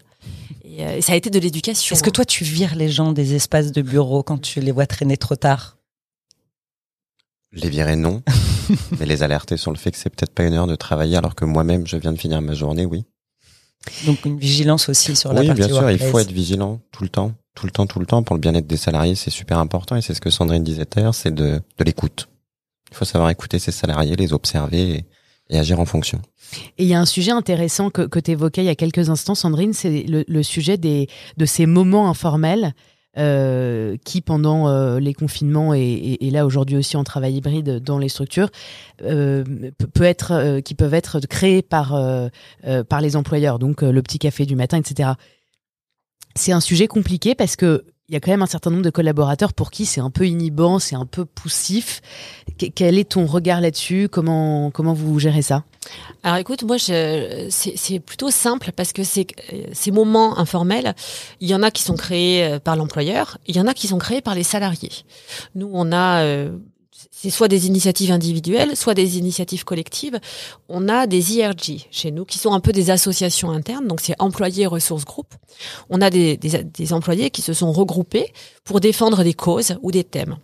Et, et ça a été de l'éducation. Est-ce que hein. toi, tu vires les gens des espaces de bureau quand tu les vois traîner trop tard? Les virer, non. [LAUGHS] mais les alerter sur le fait que c'est peut-être pas une heure de travailler alors que moi-même, je viens de finir ma journée, oui. Donc une vigilance aussi sur la oui, partie bien sûr, il faut être vigilant tout le temps, tout le temps, tout le temps. Pour le bien-être des salariés, c'est super important et c'est ce que Sandrine disait tout à l'heure, c'est de, de l'écoute. Il faut savoir écouter ses salariés, les observer et, et agir en fonction. Et il y a un sujet intéressant que, que tu évoquais il y a quelques instants, Sandrine, c'est le, le sujet des, de ces moments informels euh, qui, pendant euh, les confinements et, et- et là aujourd'hui aussi en travail hybride dans les structures, euh, peut- être, euh, qui peuvent être créés par, euh, par les employeurs, donc le petit café du matin, etc. C'est un sujet compliqué parce que il y a quand même un certain nombre de collaborateurs pour qui c'est un peu inhibant, c'est un peu poussif. Que- Quel est ton regard là-dessus? Comment comment vous gérez ça? Alors écoute, moi, c'est, plutôt simple parce que c'est, ces moments informels, il y en a qui sont créés euh, par l'employeur, il y en a qui sont créés par les salariés. Nous, on a, euh, c'est soit des initiatives individuelles, soit des initiatives collectives. On a des IRG chez nous qui sont un peu des associations internes, donc c'est employés ressources groupes. On a des, des, des employés qui se sont regroupés pour défendre des causes ou des thèmes.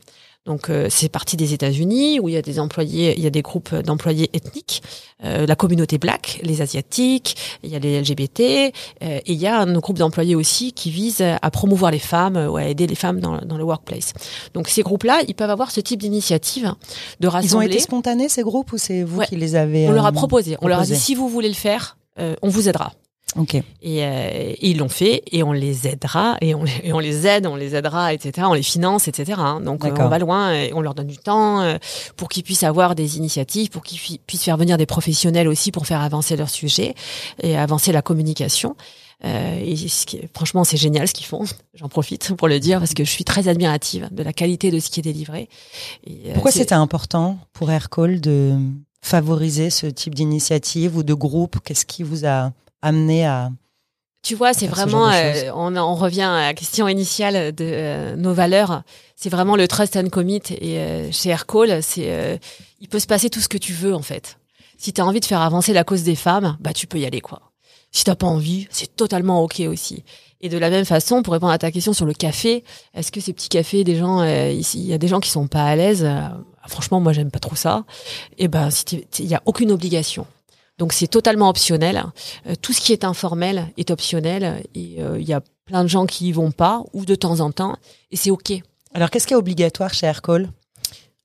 Donc euh, c'est parti des États-Unis où il y a des employés, il y a des groupes d'employés ethniques, euh, la communauté black, les asiatiques, il y a les LGBT euh, et il y a un groupe d'employés aussi qui vise à promouvoir les femmes ou à aider les femmes dans, dans le workplace. Donc ces groupes-là, ils peuvent avoir ce type d'initiative de Ils ont rassembler. été spontanés ces groupes ou c'est vous Ouais. qui les avez on leur a euh, proposé, on leur a dit si vous voulez le faire, euh, on vous aidera. Ok. Et, euh, et ils l'ont fait et on les aidera et on, les- et on les aide, on les aidera, etc. On les finance, etc. hein. Donc euh, on va loin et on leur donne du temps euh, pour qu'ils puissent avoir des initiatives, pour qu'ils pu- puissent faire venir des professionnels aussi pour faire avancer leur sujet et avancer la communication. Euh, et ce qui est- franchement, c'est génial ce qu'ils font. [LAUGHS] J'en profite pour le dire parce que je suis très admirative de la qualité de ce qui est délivré. Et, euh, Pourquoi c'était important pour Aircall de favoriser ce type d'initiative ou de groupe? Qu'est-ce qui vous a amené à Tu vois, c'est ce vraiment, euh, on, on revient à la question initiale de euh, nos valeurs. C'est vraiment le trust and commit. Et euh, chez Aircall, c'est, il peut se passer tout ce que tu veux en fait. Si tu as envie de faire avancer la cause des femmes, bah tu peux y aller quoi. Si t'as pas envie, c'est totalement ok aussi. Et de la même façon, pour répondre à ta question sur le café, est-ce que ces petits cafés, des gens, ici, il y a des gens qui sont pas à l'aise. euh, franchement, moi, j'aime pas trop ça. Et ben, si il y a aucune obligation. Donc c'est totalement optionnel. Euh, tout ce qui est informel est optionnel et euh, il y a plein de gens qui y vont pas ou de temps en temps et c'est ok. Alors qu'est-ce qui est obligatoire chez Aircall?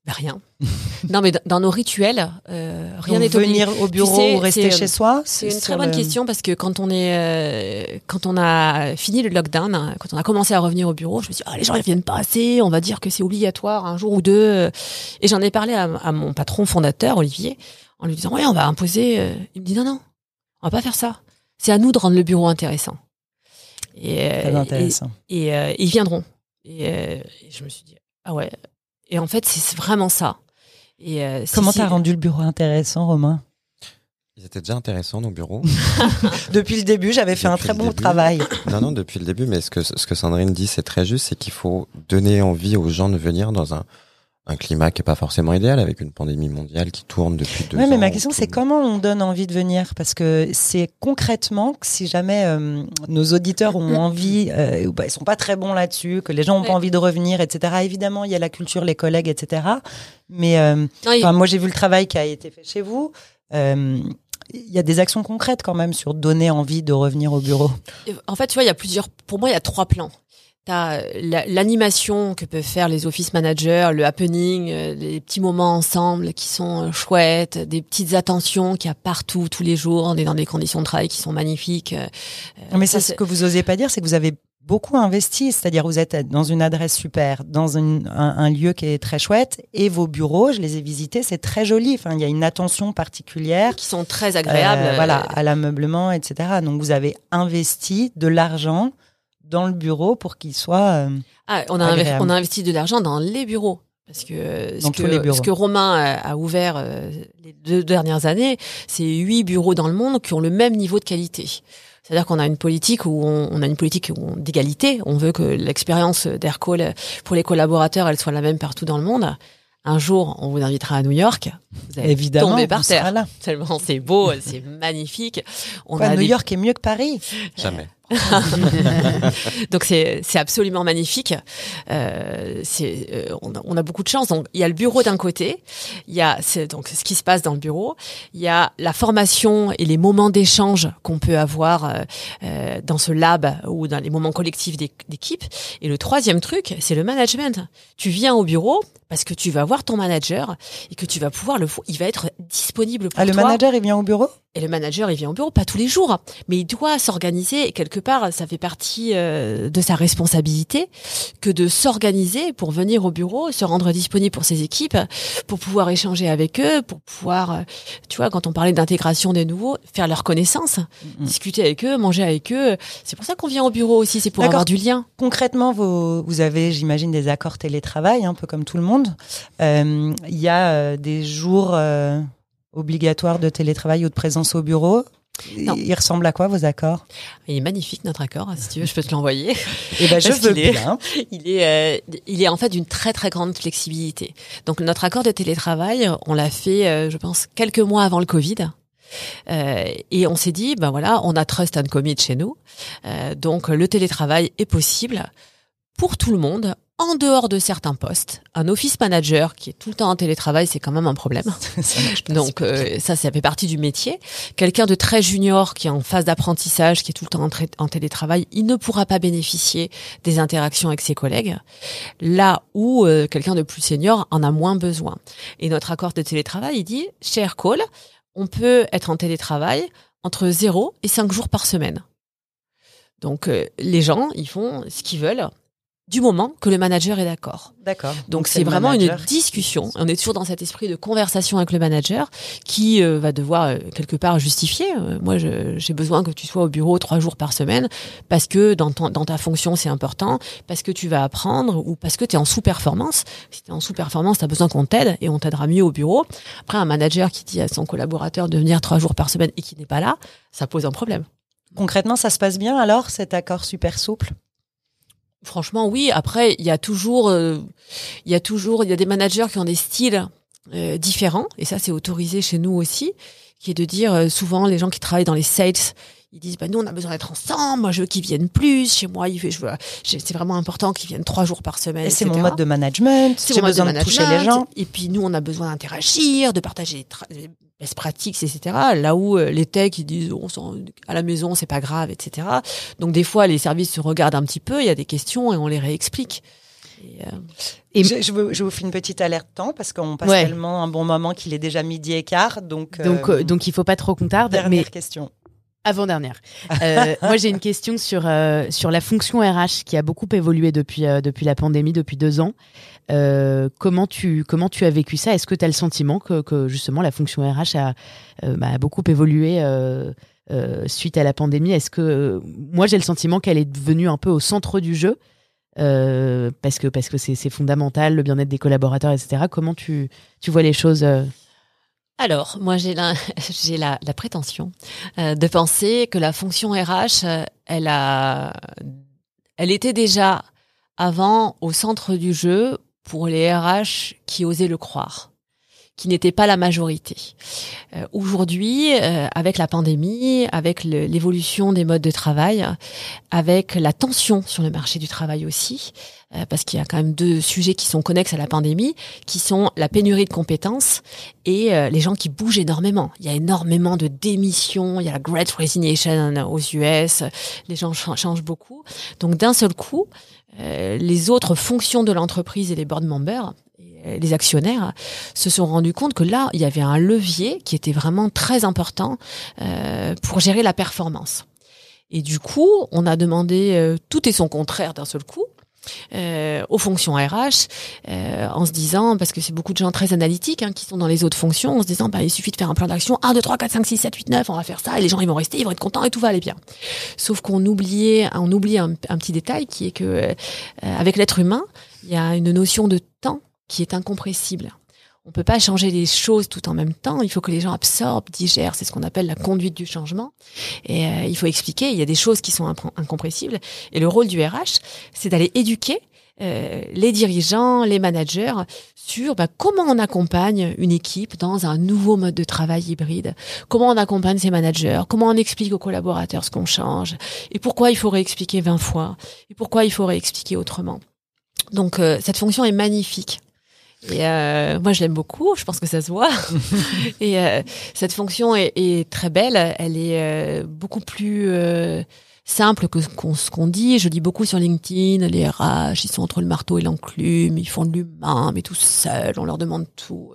Ben, rien. [LAUGHS] non mais dans- nos rituels, euh, rien n'est obligé. venir au bureau sais, ou rester chez soi C'est une très bonne le- question parce que quand on est, euh, quand on a fini le lockdown, hein, quand on a commencé à revenir au bureau, je me suis dit, ah, les gens ils viennent pas assez, on va dire que c'est obligatoire un jour ou deux. Et j'en ai parlé à, à mon patron fondateur, Olivier, en lui disant, ouais, on va imposer. euh. Il me dit, non, non, on va pas faire ça. C'est à nous de rendre le bureau intéressant. Et, Très intéressant. Et, et, euh, ils viendront. Et, euh, et je me suis dit, ah ouais. Et en fait, c'est vraiment ça. Et euh, Comment t'as rendu le bureau intéressant, Romain Ils étaient déjà intéressants, nos bureaux. [LAUGHS] Depuis le début, j'avais fait un très bon début. travail. [COUGHS] non, non, depuis le début, mais ce que, ce que Sandrine dit, c'est très juste, c'est qu'il faut donner envie aux gens de venir dans un, un climat qui est pas forcément idéal, avec une pandémie mondiale qui tourne depuis deux Oui, ans. mais ma question, c'est comment on donne envie de venir? Parce que c'est concrètement que si jamais euh, nos auditeurs ont envie, euh, ou bah, ils sont pas très bons là-dessus, que les gens ont pas Ouais. envie de revenir, etc. Évidemment, il y a la culture, les collègues, etc. Mais euh, moi, j'ai vu le travail qui a été fait chez vous. Euh, Il y a des actions concrètes quand même sur donner envie de revenir au bureau. En fait, tu vois, il y a plusieurs. Pour moi, il y a trois plans. T'as la- l'animation que peuvent faire les office managers, le happening, euh, les petits moments ensemble qui sont euh, chouettes, des petites attentions qu'il y a partout, tous les jours. On est dans des conditions de travail qui sont magnifiques. euh, Mais ça, c'est ce que vous osez pas dire, c'est que vous avez beaucoup investi, c'est-à-dire vous êtes dans une adresse super, dans une- un, un lieu qui est très chouette, et vos bureaux, je les ai visités, c'est très joli. Enfin, il y a une attention particulière. qui sont très agréables. Euh, voilà, euh, à l'ameublement, etc. Donc vous avez investi de l'argent dans le bureau pour qu'il soit. euh, Ah, on, a Agréable. on a investi de l'argent dans les bureaux. Parce que, euh, ce, que ce que Romain a, a ouvert euh, les deux dernières années, c'est huit bureaux dans le monde qui ont le même niveau de qualité. C'est-à-dire qu'on a une politique où on, on a une politique d'égalité. On veut que l'expérience d'Aircall pour les collaborateurs, elle soit la même partout dans le monde. Un jour, on vous invitera à New York. Vous allez évidemment, tomber par terre. là. [LAUGHS] Tellement c'est beau, c'est [LAUGHS] magnifique. On Quoi, a New des York est mieux que Paris? Jamais. [LAUGHS] donc c'est absolument magnifique. Euh, euh, on, a, on a beaucoup de chance. Donc il y a le bureau d'un côté, il y a c'est donc ce qui se passe dans le bureau, il y a la formation et les moments d'échange qu'on peut avoir euh, euh, dans ce lab ou dans les moments collectifs d'é- d'équipe. Et le troisième truc, c'est le management. Tu viens au bureau parce que tu vas voir ton manager et que tu vas pouvoir le il va être disponible pour Ah, le toi. manager, il vient au bureau? Et le manager, il vient au bureau, pas tous les jours, mais il doit s'organiser. Et quelque part, ça fait partie euh, de sa responsabilité que de s'organiser pour venir au bureau, se rendre disponible pour ses équipes, pour pouvoir échanger avec eux, pour pouvoir, euh, tu vois, quand on parlait d'intégration des nouveaux, faire leur connaissance, discuter avec eux, manger avec eux. C'est pour ça qu'on vient au bureau aussi, c'est pour avoir du lien. Concrètement, vous, vous avez, j'imagine, des accords télétravail, un peu comme tout le monde. Euh, Il y a des jours euh, obligatoires de télétravail ou de présence au bureau. Non. Il ressemble à quoi vos accords? Il est magnifique notre accord, si tu veux, je peux te l'envoyer. [LAUGHS] Eh ben, je veux qu'il est- bien. [LAUGHS] Il est, euh, il est en fait d'une très très grande flexibilité. Donc notre accord de télétravail, on l'a fait, euh, je pense, quelques mois avant le Covid. Euh, et on s'est dit, ben voilà, on a trust and commit chez nous. Euh, donc le télétravail est possible pour tout le monde, en dehors de certains postes. Un office manager qui est tout le temps en télétravail, c'est quand même un problème. [LAUGHS] Ça marche pas Donc euh, ça, ça fait partie du métier. Quelqu'un de très junior qui est en phase d'apprentissage, qui est tout le temps en, tra- en télétravail, il ne pourra pas bénéficier des interactions avec ses collègues. Là où euh, quelqu'un de plus senior en a moins besoin. Et notre accord de télétravail, il dit, chez Aircall, on peut être en télétravail entre 0 et 5 jours par semaine. Donc euh, les gens, ils font ce qu'ils veulent du moment que le manager est d'accord. D'accord. Donc c'est vraiment une discussion. On est toujours dans cet esprit de conversation avec le manager qui euh, va devoir euh, quelque part justifier. Euh, moi, j'ai besoin que tu sois au bureau trois jours par semaine parce que dans, ton- dans ta fonction c'est important, parce que tu vas apprendre ou parce que tu es en sous-performance. Si tu es en sous-performance, tu as besoin qu'on t'aide et on t'aidera mieux au bureau. Après, un manager qui dit à son collaborateur de venir trois jours par semaine et qui n'est pas là, ça pose un problème. Concrètement, ça se passe bien alors, cet accord super souple? Franchement, oui. Après, il y a toujours, euh, il y a toujours, il y a des managers qui ont des styles euh, différents, et ça, c'est autorisé chez nous aussi, qui est de dire euh, souvent les gens qui travaillent dans les sales, ils disent bah nous on a besoin d'être ensemble, moi je veux qu'ils viennent plus, chez moi je veux, c'est vraiment important qu'ils viennent trois jours par semaine. Et c'est mon mode de management. C'est J'ai mon mode besoin de, management. toucher les gens. Et puis nous, on a besoin d'interagir, de partager best practices, etc. Là où euh, les techs, ils disent, on à la maison, c'est pas grave, etc. Donc des fois, les services se regardent un petit peu, il y a des questions et on les réexplique. Et, euh, Et- je, je, vous, je vous fais une petite alerte temps parce qu'on passe Ouais. tellement un bon moment qu'il est déjà midi et quart. Donc, Donc, euh, euh, donc il faut pas trop qu'on tarde. dernière Mais question. Avant-dernière. Euh, [LAUGHS] moi, j'ai une question sur, euh, sur la fonction RH qui a beaucoup évolué depuis, euh, depuis la pandémie, depuis deux ans. Euh, comment, tu, comment tu as vécu ça? Est-ce que tu as le sentiment que, justement la fonction RH a, euh, bah, beaucoup évolué euh, suite à la pandémie? Est-ce que moi, j'ai le sentiment qu'elle est devenue un peu au centre du jeu parce que parce que c'est fondamental le bien-être des collaborateurs etc comment tu tu vois les choses Alors, moi, j'ai la, [LAUGHS] la, prétention de penser que la fonction RH, elle a, elle était déjà avant au centre du jeu pour les RH qui osaient le croire, qui n'étaient pas la majorité. Euh, Aujourd'hui, euh, avec la pandémie, avec l'évolution des modes de travail, avec la tension sur le marché du travail aussi, euh, parce qu'il y a quand même deux sujets qui sont connexes à la pandémie, qui sont la pénurie de compétences et euh, les gens qui bougent énormément. Il y a énormément de démissions, il y a la Great Resignation aux US, les gens ch- changent beaucoup. Donc d'un seul coup, euh, les autres fonctions de l'entreprise et les board members, les actionnaires, se sont rendus compte que là, il y avait un levier qui était vraiment très important euh, pour gérer la performance. Et du coup, on a demandé euh, tout et son contraire d'un seul coup euh, aux fonctions RH euh, en se disant, parce que c'est beaucoup de gens très analytiques hein, qui sont dans les autres fonctions, en se disant, bah, il suffit de faire un plan d'action, 1, 2, 3, 4, 5, 6, 7, 8, 9, on va faire ça, et les gens ils vont rester, ils vont être contents et tout va aller bien. Sauf qu'on oubliait, on oublie un, un petit détail qui est que euh, avec l'être humain, il y a une notion de temps qui est incompressible. On peut pas changer les choses tout en même temps. Il faut que les gens absorbent, digèrent. C'est ce qu'on appelle la conduite du changement. Et euh, il faut expliquer. Il y a des choses qui sont incompressibles. Et le rôle du RH, c'est d'aller éduquer euh, les dirigeants, les managers sur bah, comment on accompagne une équipe dans un nouveau mode de travail hybride, comment on accompagne ses managers, comment on explique aux collaborateurs ce qu'on change, et pourquoi il faut réexpliquer 20 fois, et pourquoi il faut réexpliquer autrement. Donc euh, cette fonction est magnifique. Et euh, moi, je l'aime beaucoup. Je pense que ça se voit. [LAUGHS] et euh, cette fonction est, est très belle. Elle est euh, beaucoup plus euh, simple que ce qu'on dit. Je dis beaucoup sur LinkedIn. Les RH, ils sont entre le marteau et l'enclume. Ils font de l'humain, mais tout seuls. On leur demande tout.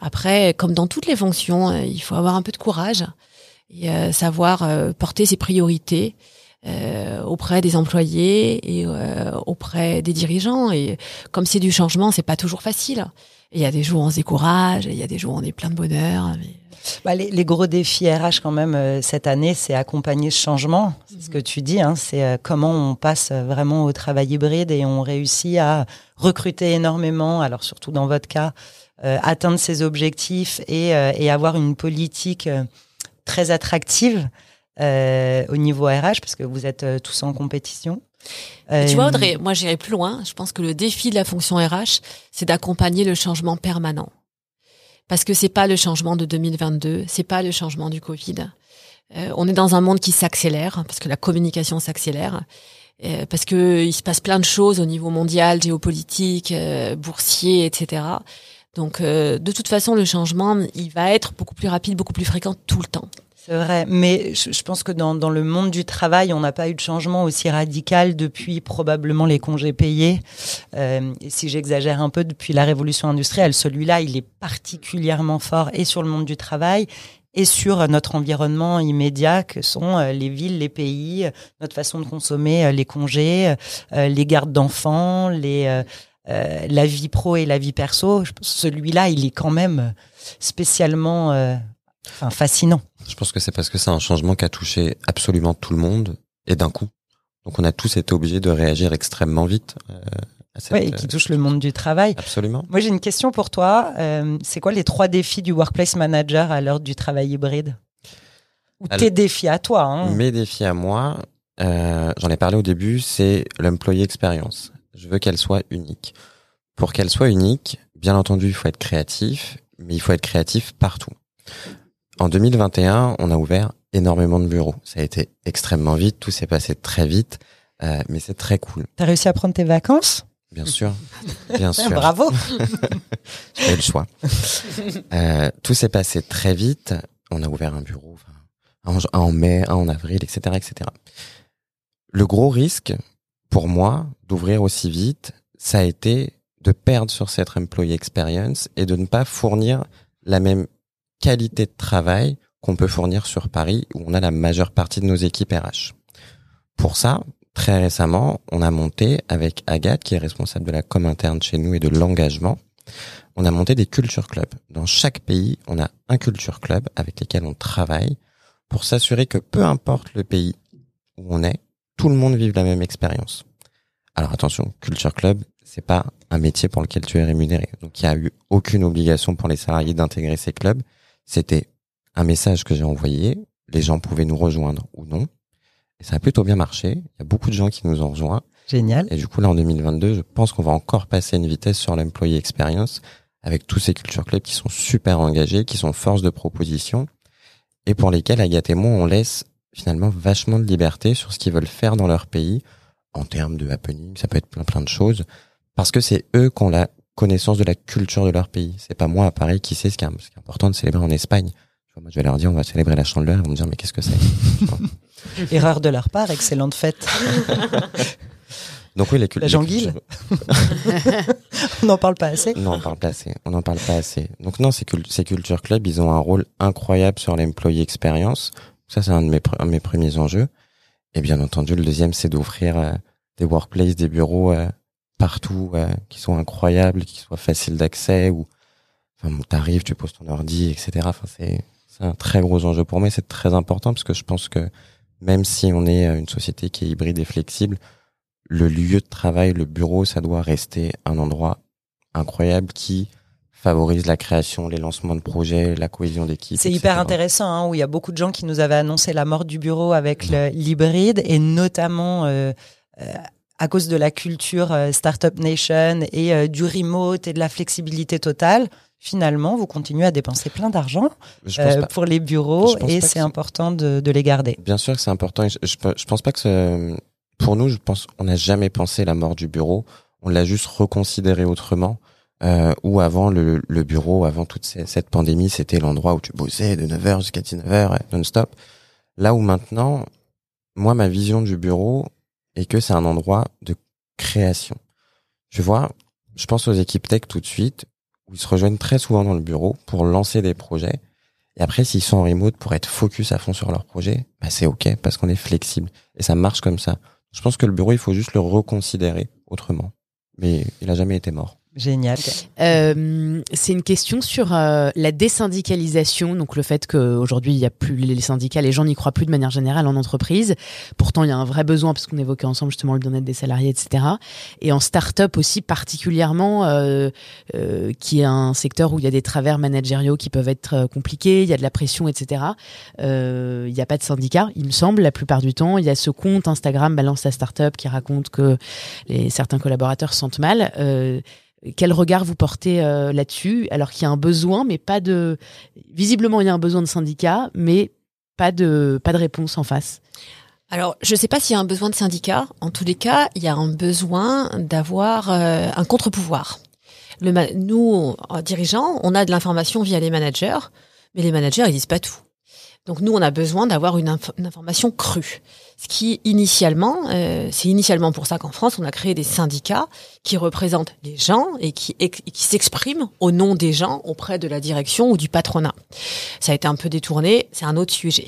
Après, comme dans toutes les fonctions, euh, il faut avoir un peu de courage et euh, savoir euh, porter ses priorités euh, auprès des employés et euh, auprès des dirigeants. Et comme c'est du changement, c'est pas toujours facile. Il y a des jours où on se décourage, il y a des jours où on est plein de bonheur. mais- Bah, les, les gros défis RH quand même euh, cette année, c'est accompagner ce changement. C'est ce que tu dis. Hein, c'est euh, comment on passe euh, vraiment au travail hybride et on réussit à recruter énormément. Alors surtout dans votre cas, euh, atteindre ses objectifs et, euh, et avoir une politique euh, très attractive euh, au niveau RH parce que vous êtes euh, tous en compétition. Et Tu Euh, vois, Audrey, moi j'irai plus loin. Je pense que le défi de la fonction RH, c'est d'accompagner le changement permanent. Parce que c'est pas le changement de 2022, c'est pas le changement du Covid. Euh, on est dans un monde qui s'accélère, parce que la communication s'accélère, euh, parce que il se passe plein de choses au niveau mondial, géopolitique, euh, boursier, etc. Donc, euh, de toute façon, le changement, il va être beaucoup plus rapide, beaucoup plus fréquent tout le temps. C'est vrai, mais je, pense que dans, le monde du travail, on n'a pas eu de changement aussi radical depuis probablement les congés payés. Euh, si j'exagère un peu, depuis la révolution industrielle, celui-là, il est particulièrement fort et sur le monde du travail et sur notre environnement immédiat que sont euh, les villes, les pays, euh, notre façon de consommer les congés, les gardes d'enfants, la vie pro et la vie perso. Celui-là, il est quand même spécialement enfin, fascinant. Je pense que c'est parce que c'est un changement qui a touché absolument tout le monde et d'un coup. Donc on a tous été obligés de réagir extrêmement vite. euh, à cette, Ouais, et qui touche le monde du travail. euh, absolument. Moi, j'ai une question pour toi. Euh, c'est quoi les trois défis du workplace manager à l'heure du travail hybride? Ou Alors- tes défis à toi hein Mes défis à moi, euh, j'en ai parlé au début, c'est l'employee experience. Je veux qu'elle soit unique. Pour qu'elle soit unique, bien entendu, il faut être créatif, mais il faut être créatif partout. En 2021, on a ouvert énormément de bureaux. Ça a été extrêmement vite, tout s'est passé très vite, euh, mais c'est très cool. T'as réussi à prendre tes vacances? Bien sûr, bien [LAUGHS] sûr. Bravo [LAUGHS] J'ai le choix. Euh, tout s'est passé très vite. On a ouvert un bureau en, en mai, un en avril, etc., etc. Le gros risque pour moi d'ouvrir aussi vite, ça a été de perdre sur cette employee experience et de ne pas fournir la même qualité de travail qu'on peut fournir sur Paris où on a la majeure partie de nos équipes RH. Pour ça, très récemment, on a monté avec Agathe, qui est responsable de la com interne chez nous et de l'engagement, on a monté des culture clubs. Dans chaque pays, on a un culture club avec lesquels on travaille pour s'assurer que peu importe le pays où on est, tout le monde vive la même expérience. Alors attention, culture club, c'est pas un métier pour lequel tu es rémunéré. Donc il y a eu aucune obligation pour les salariés d'intégrer ces clubs. C'était un message que j'ai envoyé. Les gens pouvaient nous rejoindre ou non. Et ça a plutôt bien marché. Il y a beaucoup de gens qui nous ont rejoints. Génial. Et du coup, là, en 2022, je pense qu'on va encore passer une vitesse sur l'employee experience avec tous ces culture clubs qui sont super engagés, qui sont force de proposition et pour lesquels Agathe et moi, on laisse finalement vachement de liberté sur ce qu'ils veulent faire dans leur pays en termes de happening, ça peut être plein plein de choses parce que c'est eux qui ont la connaissance de la culture de leur pays. C'est pas moi à Paris qui sait ce qui est, important de célébrer en Espagne. Moi, je vais leur dire, on va célébrer la chandeleur. Ils vont me dire, mais qu'est-ce que c'est? [LAUGHS] Erreur de leur part, excellente fête. [LAUGHS] Donc oui, les La janguille [LAUGHS] On n'en parle pas assez Non, on parle pas assez. On n'en parle pas assez. Donc non, ces, ces Culture Club, ils ont un rôle incroyable sur l'employee experience. Ça, c'est un de mes, mes premiers enjeux. Et bien entendu, le deuxième, c'est d'offrir euh, des workplaces, des bureaux euh, partout qui sont incroyables, qui soient faciles d'accès, ou enfin, t'arrives, tu poses ton ordi, etc. Enfin, c'est c'est un très gros enjeu pour moi. C'est très important parce que je pense que même si on est une société qui est hybride et flexible, le lieu de travail, le bureau, ça doit rester un endroit incroyable qui favorise la création, les lancements de projets, la cohésion d'équipe. C'est hyper intéressant, hein, où il y a beaucoup de gens qui nous avaient annoncé la mort du bureau avec l'hybride, et notamment euh, euh, à cause de la culture euh, Startup Nation et du remote et de la flexibilité totale. Finalement, vous continuez à dépenser plein d'argent pour les bureaux et c'est important de, de, les garder. Bien sûr que c'est important. Je, je, je, pense pas que pour nous, je pense, on n'a jamais pensé la mort du bureau. On l'a juste reconsidéré autrement. Euh, où avant le, le, bureau, avant toute cette pandémie, c'était l'endroit où tu bossais de 9h jusqu'à 19h non-stop. Là où maintenant, moi, ma vision du bureau est que c'est un endroit de création. Je vois, je pense aux équipes tech tout de suite, où ils se rejoignent très souvent dans le bureau pour lancer des projets. Et après, s'ils sont en remote pour être focus à fond sur leur projet, bah c'est ok parce qu'on est flexible et ça marche comme ça. Je pense que le bureau, il faut juste le reconsidérer autrement. Mais il a jamais été mort. Génial. Euh, c'est une question sur euh, la désyndicalisation, donc le fait qu'aujourd'hui il n'y a plus les syndicats, les gens n'y croient plus de manière générale en entreprise. Pourtant il y a un vrai besoin parce qu'on évoquait ensemble justement le bien-être des salariés, etc. Et en start-up aussi particulièrement, euh, euh, qui est un secteur où il y a des travers managériaux qui peuvent être euh, compliqués, il y a de la pression, etc. Euh, il n'y a pas de syndicat, il me semble, la plupart du temps. Il y a ce compte Instagram Balance la Startup qui raconte que les, certains collaborateurs se sentent mal. Quel regard vous portez euh, là-dessus? Alors qu'il y a un besoin, mais pas de. Visiblement, il y a un besoin de syndicat, mais pas de pas de réponse en face. Alors, je ne sais pas s'il y a un besoin de syndicat. En tous les cas, il y a un besoin d'avoir euh, un contre-pouvoir. Nous, dirigeants, on a de l'information via les managers, mais les managers, ils disent pas tout. Donc nous, on a besoin d'avoir une, information crue. Ce qui initialement, euh, c'est initialement pour ça qu'en France, on a créé des syndicats qui représentent les gens et qui, s'expriment au nom des gens auprès de la direction ou du patronat. Ça a été un peu détourné, c'est un autre sujet.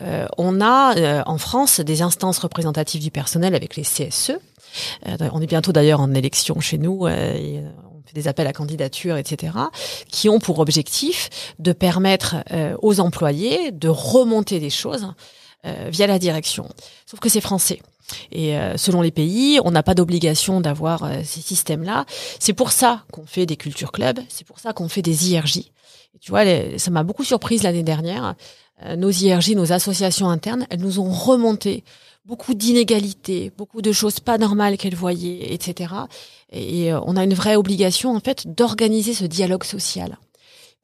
Euh, on a euh, en France des instances représentatives du personnel avec les CSE. on est bientôt d'ailleurs en élection chez nous. Des appels à candidature, etc., qui ont pour objectif de permettre euh, aux employés de remonter des choses euh, via la direction. Sauf que c'est français. Et euh, selon les pays, on n'a pas d'obligation d'avoir ces systèmes-là. C'est pour ça qu'on fait des culture clubs, c'est pour ça qu'on fait des IRJ. Tu vois, ça m'a beaucoup surprise l'année dernière. nos IRJ, nos associations internes, elles nous ont remonté beaucoup d'inégalités, beaucoup de choses pas normales qu'elles voyaient, etc. Et euh, on a une vraie obligation en fait d'organiser ce dialogue social,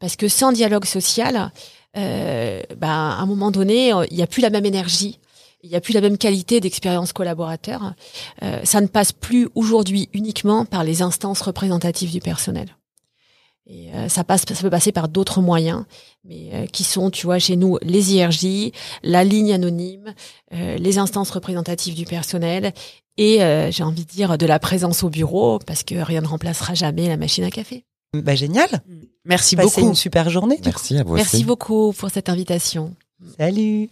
parce que sans dialogue social, euh, ben, à un moment donné, il n'y a plus la même énergie. Il n'y a plus la même qualité d'expérience collaborateur. Euh, ça ne passe plus aujourd'hui uniquement par les instances représentatives du personnel. Et euh, ça passe, ça peut passer par d'autres moyens, mais euh, qui sont, tu vois, chez nous, les IRJ, la ligne anonyme, euh, les instances représentatives du personnel et, j'ai envie de dire, de la présence au bureau, parce que rien ne remplacera jamais la machine à café. Bah, génial. Merci Passez beaucoup. une super journée. Merci à vous Merci aussi. beaucoup pour cette invitation. Salut.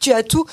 Tu as tout.